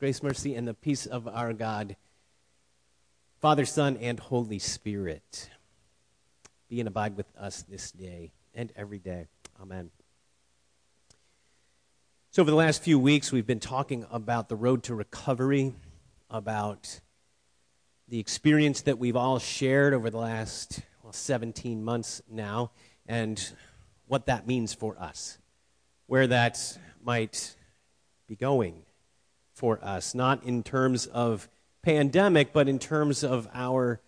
Grace, mercy, and the peace of our God, Father, Son, and Holy Spirit be and abide with us this day and every day. Amen. So, over the last few weeks, we've been talking about the road to recovery, about the experience that we've all shared over the last well, 17 months now, and what that means for us, where that might be going for us, not in terms of pandemic, but in terms of our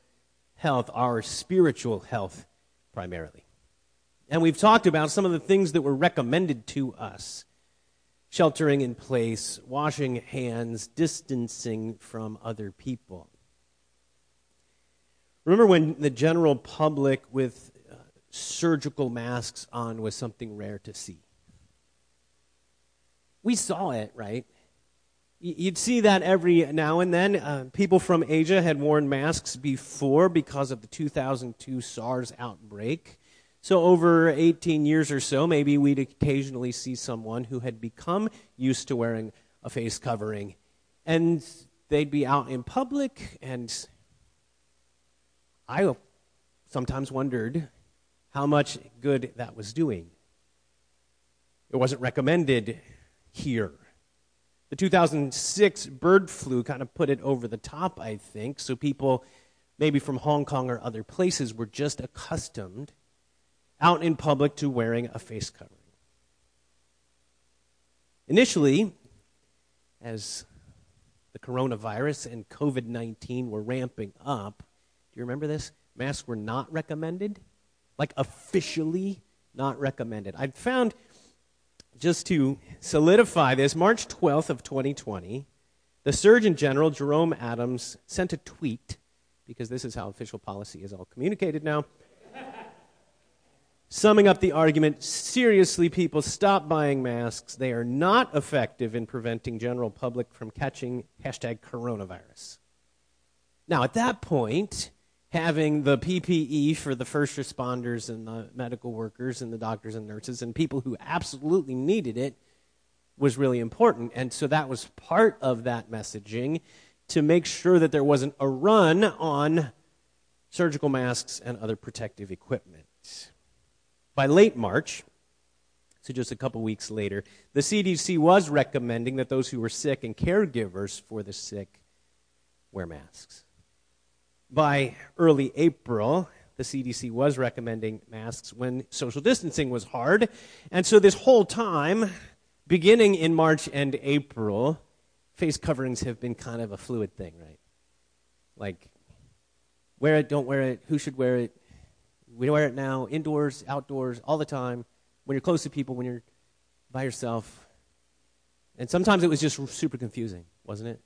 health, our spiritual health primarily. And we've talked about some of the things that were recommended to us sheltering in place, washing hands, distancing from other people. Remember when the general public with uh, surgical masks on was something rare to see? We saw it, right? You'd see that every now and then. Uh, people from Asia had worn masks before because of the 2002 SARS outbreak. So, over 18 years or so, maybe we'd occasionally see someone who had become used to wearing a face covering. And they'd be out in public, and I sometimes wondered how much good that was doing. It wasn't recommended here the 2006 bird flu kind of put it over the top, I think. So people, maybe from Hong Kong or other places, were just accustomed out in public to wearing a face covering. Initially, as the coronavirus and COVID 19 were ramping up, do you remember this? Masks were not recommended, like officially not recommended. I found just to solidify this, March 12th of 2020, the Surgeon General, Jerome Adams, sent a tweet, because this is how official policy is all communicated now, summing up the argument seriously, people, stop buying masks. They are not effective in preventing general public from catching hashtag coronavirus. Now, at that point, having the PPE for the first responders and the medical workers and the doctors and nurses and people who absolutely needed it was really important. And so that was part of that messaging to make sure that there wasn't a run on surgical masks and other protective equipment. By late March, so just a couple weeks later, the CDC was recommending that those who were sick and caregivers for the sick wear masks. By early April, the CDC was recommending masks when social distancing was hard. And so, this whole time, beginning in March and April, face coverings have been kind of a fluid thing, right? Like, wear it, don't wear it, who should wear it. We wear it now, indoors, outdoors, all the time, when you're close to people, when you're by yourself. And sometimes it was just super confusing, wasn't it?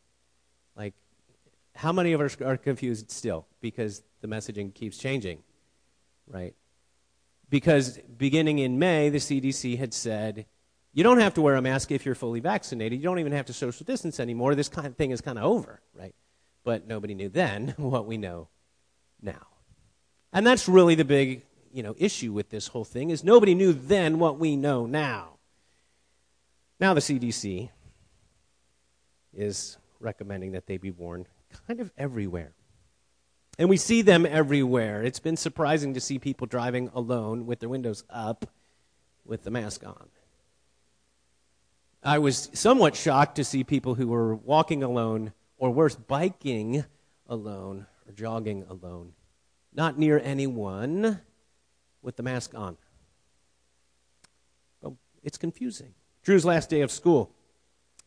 Like, how many of us are confused still because the messaging keeps changing, right? Because beginning in May, the CDC had said, you don't have to wear a mask if you're fully vaccinated. You don't even have to social distance anymore. This kind of thing is kind of over, right? But nobody knew then what we know now. And that's really the big, you know, issue with this whole thing is nobody knew then what we know now. Now the CDC is recommending that they be worn kind of everywhere. And we see them everywhere. It's been surprising to see people driving alone with their windows up with the mask on. I was somewhat shocked to see people who were walking alone, or worse, biking alone or jogging alone, not near anyone with the mask on. Well, it's confusing. Drew's last day of school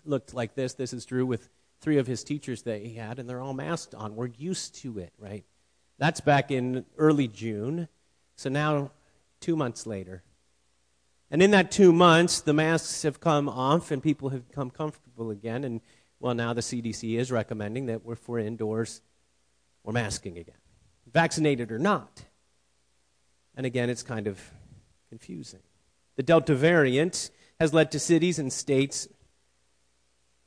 looked like this. This is Drew with three of his teachers that he had, and they're all masked on. We're used to it, right? That's back in early June. So now, two months later. And in that two months, the masks have come off and people have become comfortable again. And, well, now the CDC is recommending that if we're indoors, we're masking again, vaccinated or not. And again, it's kind of confusing. The Delta variant has led to cities and states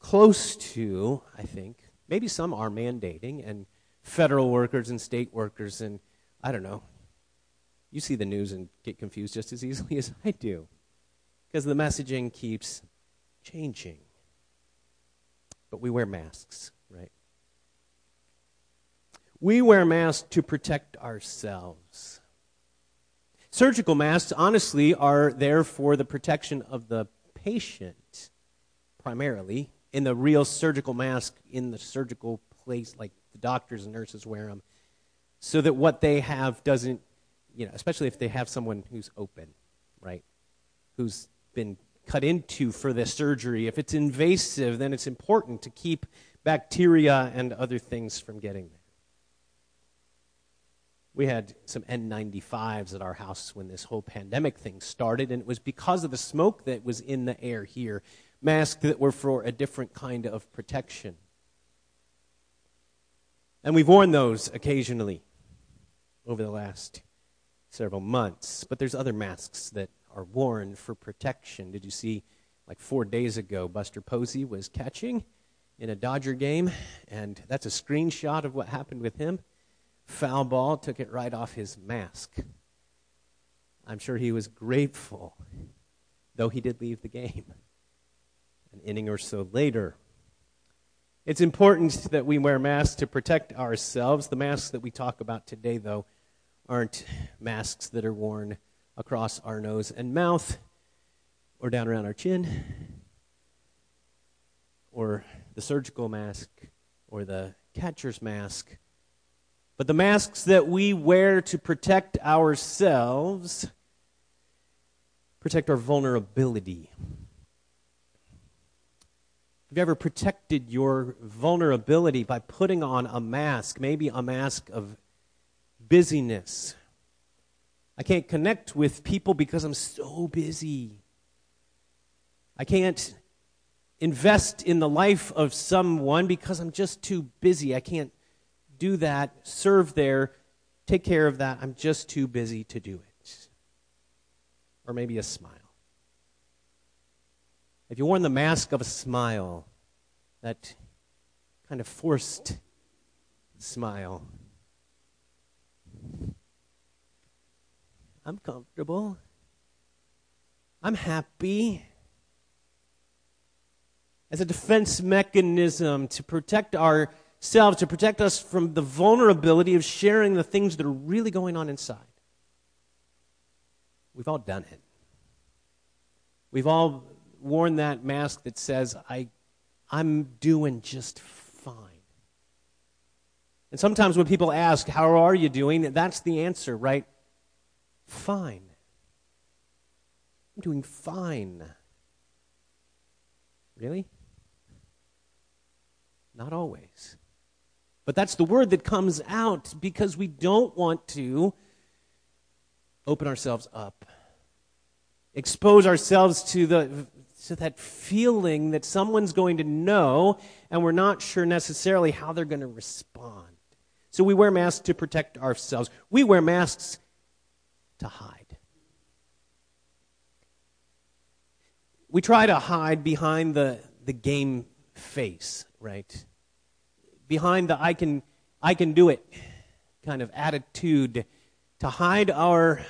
close to, I think, maybe some are mandating, and federal workers and state workers, and I don't know. You see the news and get confused just as easily as I do because the messaging keeps changing. but we wear masks, right? We wear masks to protect ourselves. Surgical masks, honestly, are there for the protection of the patient, primarily, in the real surgical mask in the surgical place, like the doctors and nurses wear them, so that what they have doesn't, you know, especially if they have someone who's open, right? Who's been cut into for the surgery. If it's invasive, then it's important to keep bacteria and other things from getting there. We had some N95s at our house when this whole pandemic thing started, and it was because of the smoke that was in the air here. Masks that were for a different kind of protection. And we've worn those occasionally over the last several months. But there's other masks that are worn for protection. Did you see, like four days ago, Buster Posey was catching in a Dodger game, and that's a screenshot of what happened with him. Foul ball took it right off his mask. I'm sure he was grateful, though he did leave the game an inning or so later. It's important that we wear masks to protect ourselves. The masks that we talk about today, though, aren't masks that are worn across our nose and mouth or down around our chin or the surgical mask or the catcher's mask. But the masks that we wear to protect ourselves protect our vulnerability. Have you ever protected your vulnerability by putting on a mask, maybe a mask of busyness? I can't connect with people because I'm so busy. I can't invest in the life of someone because I'm just too busy. I can't do that, serve there, take care of that. I'm just too busy to do it. Or maybe a smile. If you worn the mask of a smile, that kind of forced smile, I'm comfortable. I'm happy. As a defense mechanism to protect ourselves, to protect us from the vulnerability of sharing the things that are really going on inside. We've all done it. We've all worn that mask that says, I, I'm doing just fine. And sometimes when people ask, How are you doing? That's the answer, right? fine. I'm doing fine. Really? Not always. But that's the word that comes out because we don't want to open ourselves up, expose ourselves to the to that feeling that someone's going to know, and we're not sure necessarily how they're going to respond. So we wear masks to protect ourselves. We wear masks to hide. We try to hide behind the, the game face, right? Behind the I can, I can do it kind of attitude to hide our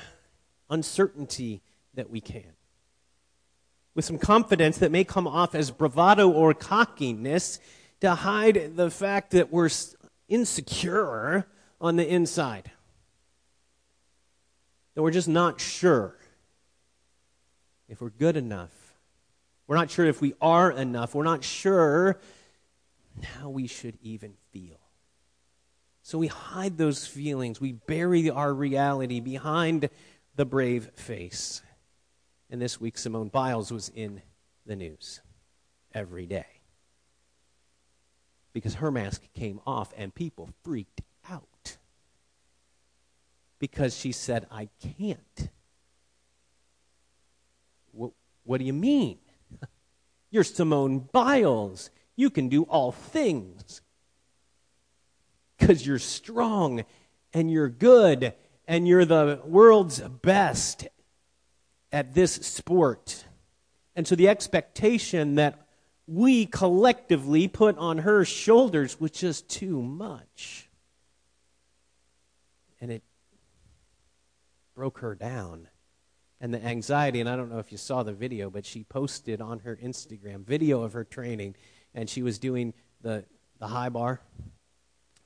uncertainty that we can. With some confidence that may come off as bravado or cockiness to hide the fact that we're insecure on the inside that we're just not sure if we're good enough. We're not sure if we are enough. We're not sure how we should even feel. So we hide those feelings. We bury our reality behind the brave face. And this week, Simone Biles was in the news every day because her mask came off and people freaked out because she said, I can't. What, what do you mean? You're Simone Biles. You can do all things because you're strong and you're good and you're the world's best at this sport. And so the expectation that we collectively put on her shoulders was just too much. And it broke her down. And the anxiety, and I don't know if you saw the video, but she posted on her Instagram video of her training, and she was doing the, the high bar,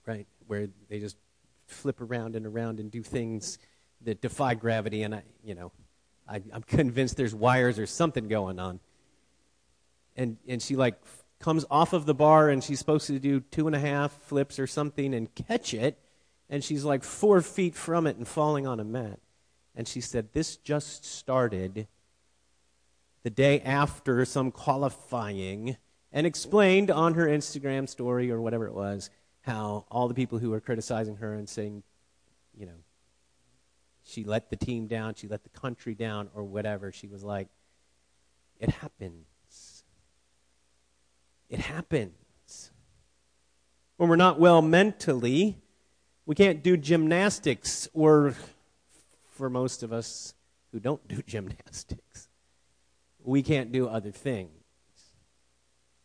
right, where they just flip around and around and do things that defy gravity. And I, you know, I, I'm convinced there's wires or something going on. And and she like comes off of the bar and she's supposed to do two and a half flips or something and catch it, and she's like four feet from it and falling on a mat. And she said, This just started the day after some qualifying and explained on her Instagram story or whatever it was how all the people who were criticizing her and saying, you know, she let the team down, she let the country down, or whatever, she was like, it happens. It happens. When we're not well mentally, we can't do gymnastics, or for most of us who don't do gymnastics, we can't do other things.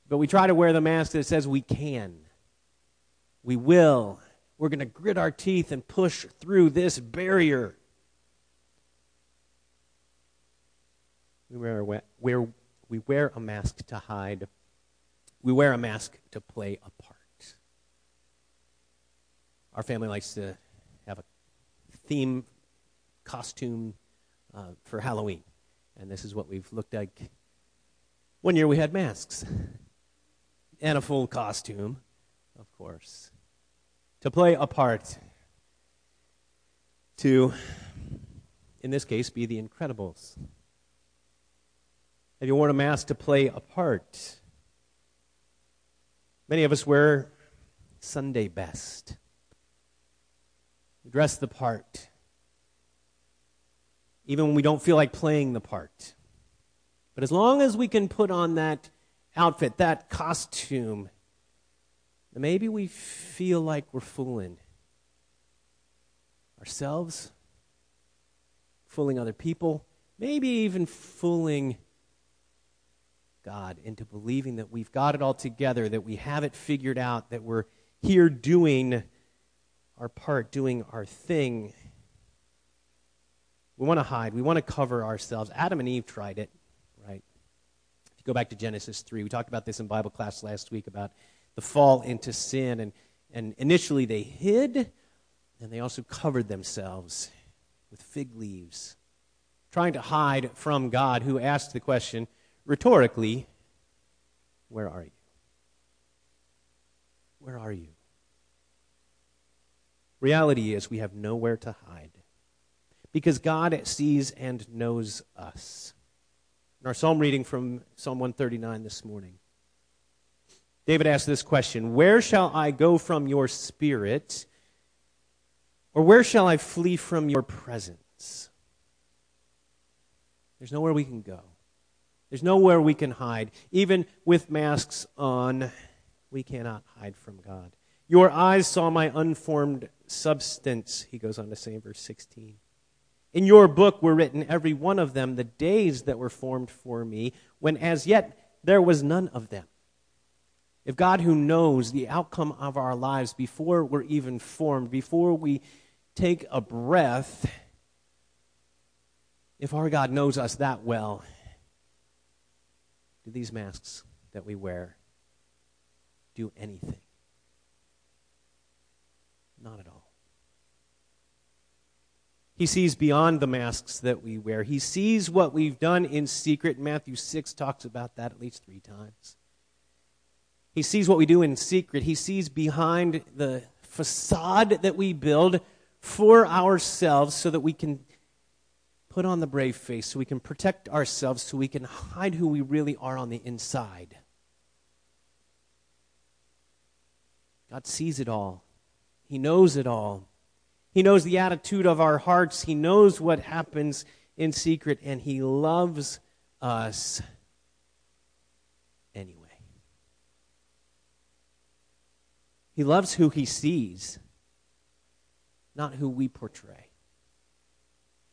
But we try to wear the mask that says we can. We will. We're going to grit our teeth and push through this barrier. We wear, a, wear, we wear a mask to hide. We wear a mask to play a part. Our family likes to have a theme costume uh, for Halloween. And this is what we've looked like. One year we had masks and a full costume, of course, to play a part, to, in this case, be the Incredibles. Have you worn a mask to play a part? Many of us wear Sunday best. We dress the part, even when we don't feel like playing the part. But as long as we can put on that outfit, that costume, maybe we feel like we're fooling ourselves, fooling other people, maybe even fooling God into believing that we've got it all together, that we have it figured out, that we're here doing our part, doing our thing. We want to hide. We want to cover ourselves. Adam and Eve tried it. Right? If you go back to Genesis 3. We talked about this in Bible class last week about the fall into sin. And, and initially they hid, and they also covered themselves with fig leaves, trying to hide from God, who asked the question rhetorically, Where are you? Where are you? Reality is, we have nowhere to hide because God sees and knows us in our psalm reading from Psalm 139 this morning. David asked this question Where shall I go from your spirit? Or where shall I flee from your presence? There's nowhere we can go. There's nowhere we can hide. Even with masks on, we cannot hide from God. Your eyes saw my unformed substance, he goes on to say in verse 16. In your book were written, every one of them, the days that were formed for me, when as yet there was none of them. If God, who knows the outcome of our lives before we're even formed, before we take a breath, if our God knows us that well, do these masks that we wear do anything? Not at all. He sees beyond the masks that we wear. He sees what we've done in secret. Matthew 6 talks about that at least three times. He sees what we do in secret. He sees behind the facade that we build for ourselves so that we can put on the brave face, so we can protect ourselves, so we can hide who we really are on the inside. God sees it all, He knows it all. He knows the attitude of our hearts. He knows what happens in secret, and He loves us anyway. He loves who He sees, not who we portray.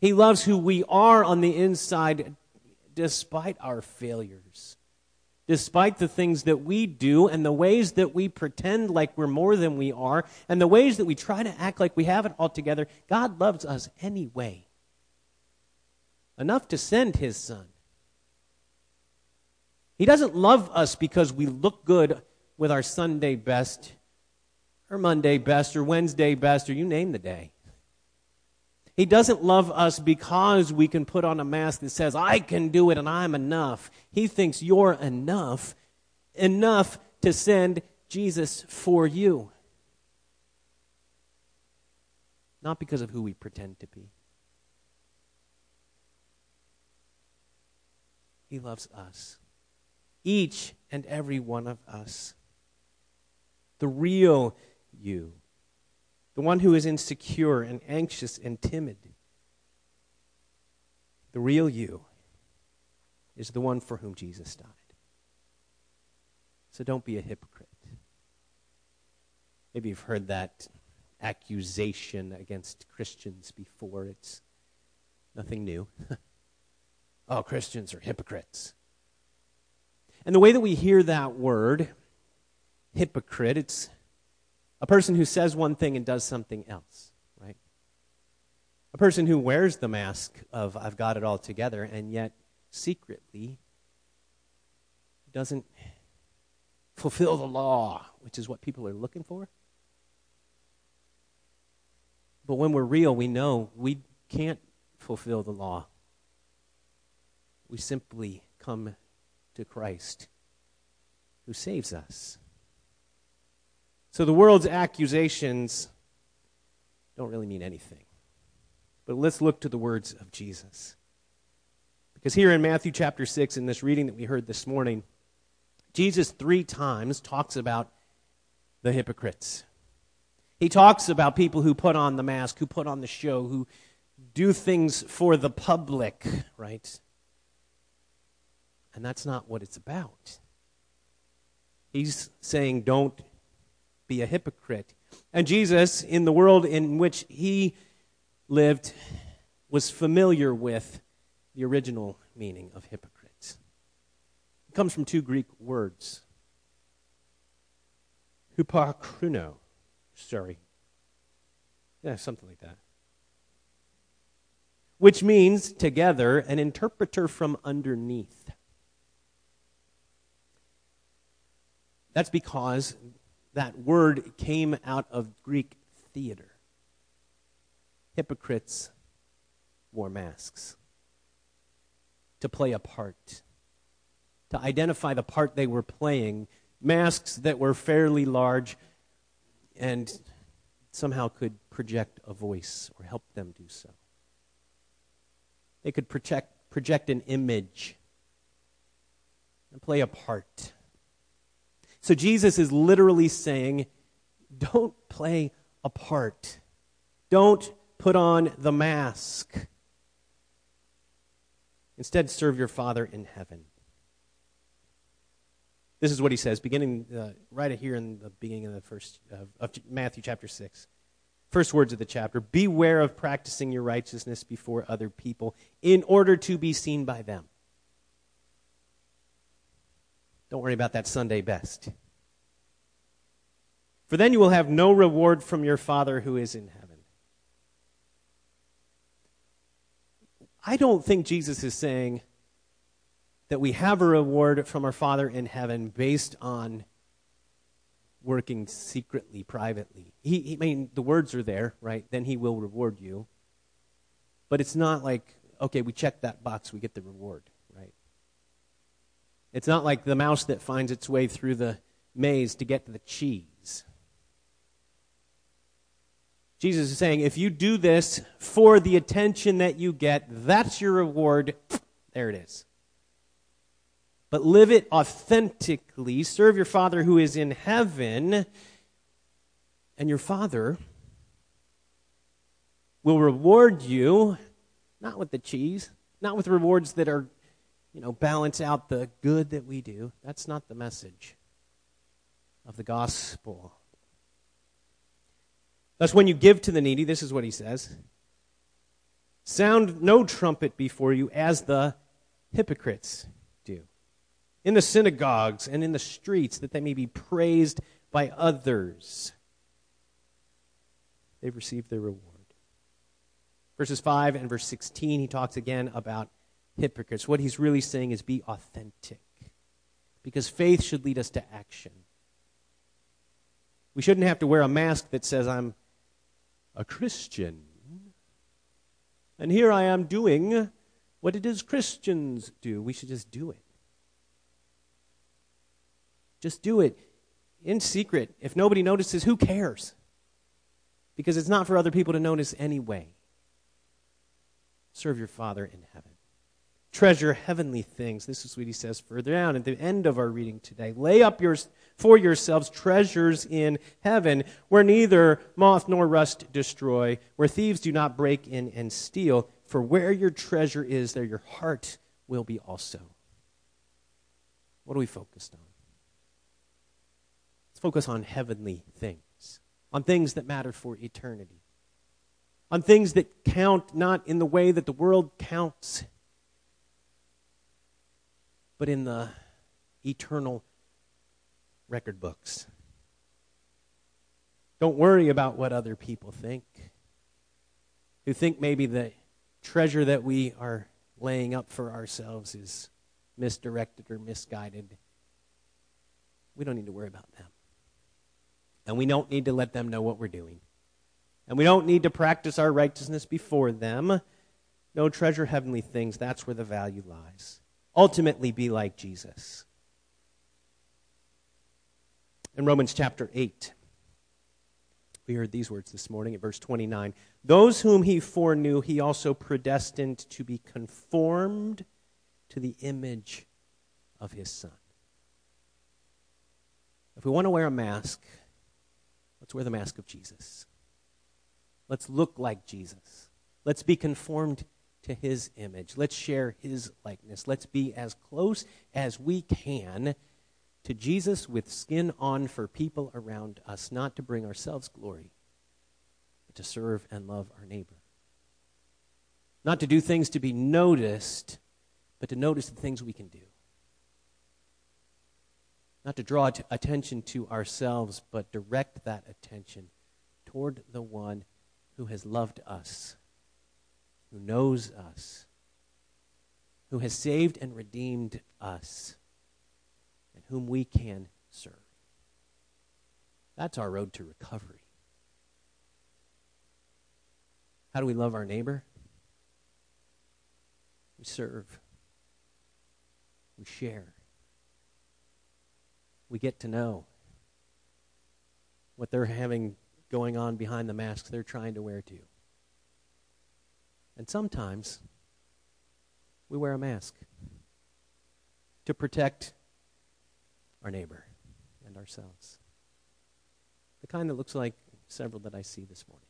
He loves who we are on the inside despite our failures despite the things that we do and the ways that we pretend like we're more than we are and the ways that we try to act like we have it all together, God loves us anyway. Enough to send his son. He doesn't love us because we look good with our Sunday best, or Monday best, or Wednesday best, or you name the day. He doesn't love us because we can put on a mask that says, I can do it and I'm enough. He thinks you're enough, enough to send Jesus for you. Not because of who we pretend to be. He loves us. Each and every one of us. The real you the one who is insecure and anxious and timid. The real you is the one for whom Jesus died. So don't be a hypocrite. Maybe you've heard that accusation against Christians before. It's nothing new. oh, Christians are hypocrites. And the way that we hear that word, hypocrite, it's a person who says one thing and does something else, right? A person who wears the mask of I've got it all together and yet secretly doesn't fulfill the law, which is what people are looking for. But when we're real, we know we can't fulfill the law. We simply come to Christ who saves us. So the world's accusations don't really mean anything. But let's look to the words of Jesus. Because here in Matthew chapter 6, in this reading that we heard this morning, Jesus three times talks about the hypocrites. He talks about people who put on the mask, who put on the show, who do things for the public, right? And that's not what it's about. He's saying, don't be a hypocrite. And Jesus, in the world in which he lived, was familiar with the original meaning of hypocrites. It comes from two Greek words hypokruno. Sorry. Yeah, something like that. Which means, together, an interpreter from underneath. That's because that word came out of Greek theater. Hypocrites wore masks to play a part, to identify the part they were playing, masks that were fairly large and somehow could project a voice or help them do so. They could project, project an image and play a part. So Jesus is literally saying, don't play a part. Don't put on the mask. Instead, serve your Father in heaven. This is what he says, beginning uh, right here in the beginning of the first of Matthew chapter six. First words of the chapter: Beware of practicing your righteousness before other people, in order to be seen by them. Don't worry about that Sunday best. For then you will have no reward from your Father who is in heaven. I don't think Jesus is saying that we have a reward from our Father in heaven based on working secretly, privately. He, he, I mean, the words are there, right? Then he will reward you. But it's not like, okay, we check that box, we get the reward. It's not like the mouse that finds its way through the maze to get to the cheese. Jesus is saying, if you do this for the attention that you get, that's your reward. There it is. But live it authentically. Serve your Father who is in heaven, and your Father will reward you, not with the cheese, not with rewards that are you know, balance out the good that we do. That's not the message of the gospel. Thus, when you give to the needy, this is what he says Sound no trumpet before you as the hypocrites do in the synagogues and in the streets, that they may be praised by others. They've received their reward. Verses 5 and verse 16, he talks again about hypocrites. What he's really saying is be authentic. because faith should lead us to action. We shouldn't have to wear a mask that says, I'm a Christian. And here I am doing what it is Christians do. We should just do it. Just do it in secret. If nobody notices, who cares? Because it's not for other people to notice anyway. Serve your Father in heaven treasure heavenly things. This is what he says further down at the end of our reading today. Lay up your, for yourselves treasures in heaven, where neither moth nor rust destroy, where thieves do not break in and steal. For where your treasure is, there your heart will be also. What are we focused on? Let's focus on heavenly things, on things that matter for eternity, on things that count not in the way that the world counts but in the eternal record books. Don't worry about what other people think, who think maybe the treasure that we are laying up for ourselves is misdirected or misguided. We don't need to worry about them. And we don't need to let them know what we're doing. And we don't need to practice our righteousness before them. No treasure heavenly things. That's where the value lies ultimately be like Jesus. In Romans chapter 8, we heard these words this morning at verse 29. Those whom he foreknew, he also predestined to be conformed to the image of his Son. If we want to wear a mask, let's wear the mask of Jesus. Let's look like Jesus. Let's be conformed to his image. Let's share his likeness. Let's be as close as we can to Jesus with skin on for people around us, not to bring ourselves glory, but to serve and love our neighbor. Not to do things to be noticed, but to notice the things we can do. Not to draw attention to ourselves, but direct that attention toward the one who has loved us who knows us, who has saved and redeemed us, and whom we can serve. That's our road to recovery. How do we love our neighbor? We serve. We share. We get to know what they're having going on behind the masks they're trying to wear too. And sometimes we wear a mask to protect our neighbor and ourselves. The kind that looks like several that I see this morning.